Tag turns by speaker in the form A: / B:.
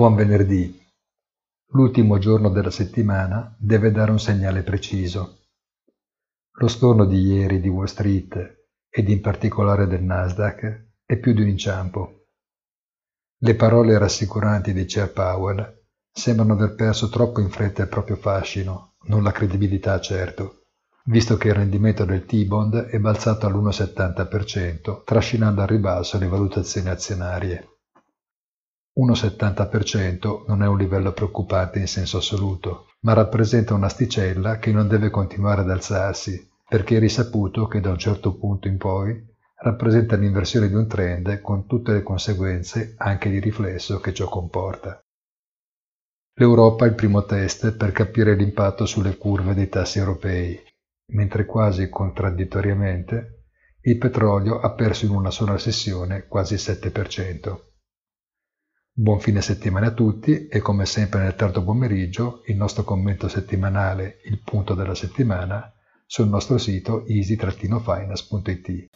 A: Buon venerdì. L'ultimo giorno della settimana deve dare un segnale preciso. Lo storno di ieri di Wall Street ed in particolare del Nasdaq è più di un inciampo. Le parole rassicuranti di Chair Powell sembrano aver perso troppo in fretta il proprio fascino, non la credibilità certo, visto che il rendimento del T-Bond è balzato all'1,70%, trascinando al ribasso le valutazioni azionarie. 1,70% non è un livello preoccupante in senso assoluto, ma rappresenta un'asticella che non deve continuare ad alzarsi, perché è risaputo che da un certo punto in poi rappresenta l'inversione di un trend con tutte le conseguenze anche di riflesso che ciò comporta. L'Europa è il primo test per capire l'impatto sulle curve dei tassi europei, mentre quasi contraddittoriamente il petrolio ha perso in una sola sessione quasi il 7%. Buon fine settimana a tutti e come sempre nel tardo pomeriggio il nostro commento settimanale Il punto della settimana sul nostro sito easy-finance.it.